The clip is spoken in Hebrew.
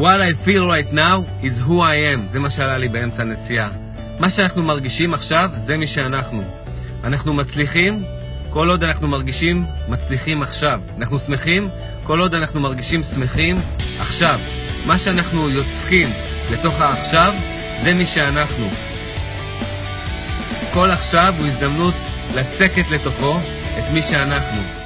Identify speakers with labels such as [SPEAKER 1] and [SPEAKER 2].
[SPEAKER 1] What I feel right now is who I am. זה מה שעלה לי באמצע הנסיעה. מה שאנחנו מרגישים עכשיו, זה מי שאנחנו. אנחנו מצליחים כל עוד אנחנו מרגישים מצליחים עכשיו. אנחנו שמחים כל עוד אנחנו מרגישים שמחים עכשיו. מה שאנחנו יוצקים לתוך העכשיו, זה מי שאנחנו. כל עכשיו הוא הזדמנות לצקת לתוכו את מי שאנחנו.